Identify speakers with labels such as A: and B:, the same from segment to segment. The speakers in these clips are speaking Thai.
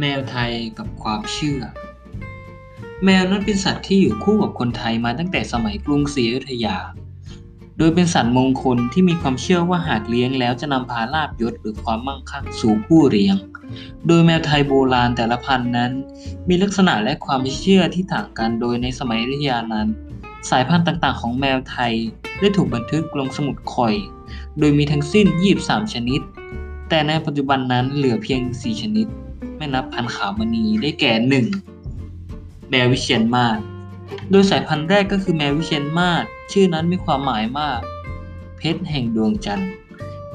A: แมวไทยกับความเชื่อ แมวนั้นเป็นสัตว์ที่อยู่คู่กับคนไทยมาตั้งแต่สมัยกรุงศรีอยุธยา โดยเป็นสัตว์มงคลที่มีความเชื่อว่าหากเลี้ยงแล้วจะนำพาลาบยศหรือความมั่งคั่งสู่ผู้เลี้ยง โดยแมวไทยโบราณแต่ละพันธุ์นั้น มีลักษณะและความเชื่อที่ต่างกันโดยในสมัยอยุธยานั้น สายพันธุ์ต่างๆ ของแมวไทยได้ถูกบันทึกลงสมุดคอย โดยมีทั้งสิ้น 23 ชนิด แต่ในปัจจุบันนั้นเหลือเพียง 4 ชนิด ไม่นับพันธุ์ขาวมณีได้แก่ 1. แมววิเชียนมาศโดยสายพันธุ์แรกก็คือแมววิเชียนมาศชื่อนั้นมีความหมายมาก เพชรแห่งดวงจันทร์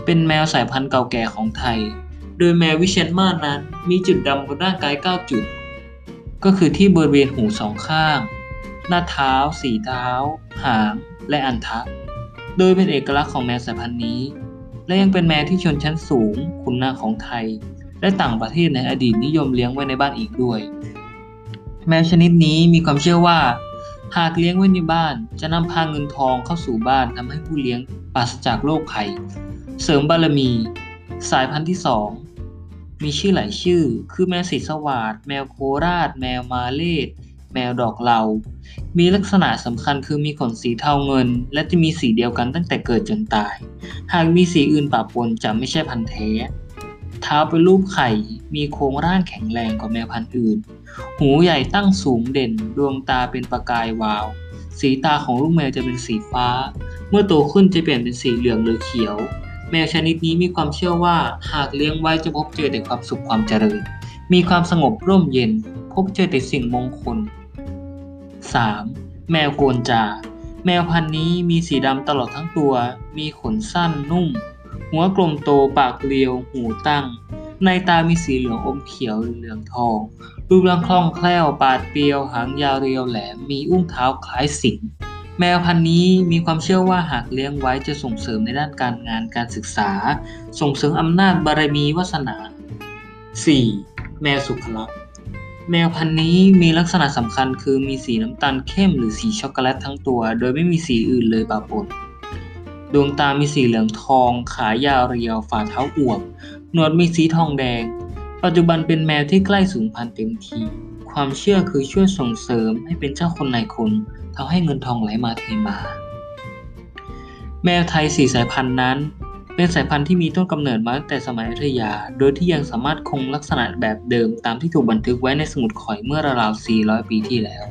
A: เป็นแมวสายพันธุ์เก่าแก่ของไทย โดยแมววิเชียนมาศนั้นมีจุดดำบนร่างกาย 9 จุด ก็คือที่บริเวณหูสองข้าง หน้าเท้า สีเท้า หาง และอันทะ โดยเป็นเอกลักษณ์ของแมวสายพันธุ์นี้ และยังเป็นแมวที่ชนชั้นสูง คุณนาของไทย และต่างประเทศในอดีตนิยมเลี้ยงไว้ในบ้านอีกด้วย แมวชนิดนี้มีความเชื่อว่า หากเลี้ยงไว้ในบ้านจะนำพาเงินทองเข้าสู่บ้านทำให้ผู้เลี้ยงปราศจากโรคภัย เสริมบารมี สายพันธุ์ที่สองมีชื่อหลายชื่อ คือแมวสีสวาดแมวโคราช แมวมาเลดแมวดอกเหลามีลักษณะสำคัญคือมีขนสีเทาเงิน และจะมีสีเดียวกันตั้งแต่เกิดจนตาย หากมีสีอื่นปะปนจะไม่ใช่พันธุ์แท้ เท้าเป็นรูปไข่ มีโครงร่างแข็งแรงกว่าแมวพันธุ์อื่น หูใหญ่ตั้งสูงเด่น ดวงตาเป็นประกายวาว สีตาของลูกแมวจะเป็นสีฟ้า เมื่อโตขึ้นจะเปลี่ยนเป็นสีเหลืองหรือเขียว แมวชนิดนี้มีความเชื่อว่าหากเลี้ยงไว้จะพบเจอแต่ความสุขความเจริญ มีความสงบร่มเย็น พบเจอแต่สิ่งมงคล 3. แมวโกนจา แมวพันธุ์นี้มีสีดำตลอดทั้งตัว มีขนสั้นนุ่ม หัวกลมโตปากเรียว หูตั้ง ในตามีสีเหลืองอมเขียวหรือเหลืองทอง รูปร่างคล่องแคล่ว ปาดเปรียว หางยาวเรียวแหลม มีอุ้งเท้าคล้ายสิงห์แมวพันธุ์นี้มีความเชื่อว่าหากเลี้ยงไว้จะส่งเสริมในด้านการงานการศึกษา ส่งเสริมอำนาจบารมีวาสนา 4. แมวสุขลักษณ์แมวพันธุ์นี้มีลักษณะสำคัญคือมีสีน้ำตาลเข้มหรือสีช็อกโกแลตทั้งตัว โดยไม่มีสีอื่นเลยปะปน ดวงตามีสีเหลืองทอง ขายาวเรียว ฝ่าเท้าอวบ หนวดมีสีทองแดง ปัจจุบันเป็นแมวที่ใกล้สูญพันธุ์เต็มที ความเชื่อคือช่วยส่งเสริมให้เป็นเจ้าคนนายคนทำให้เงินทองไหลมาเทมา แมวไทยสี่สายพันธุ์นั้น เป็นสายพันธุ์ที่มีต้นกำเนิดมาตั้งแต่สมัยอยุธยา โดยที่ยังสามารถคงลักษณะแบบเดิมตามที่ถูกบันทึกไว้ในสมุดข่อยเมื่อราวๆ400 ปีที่แล้ว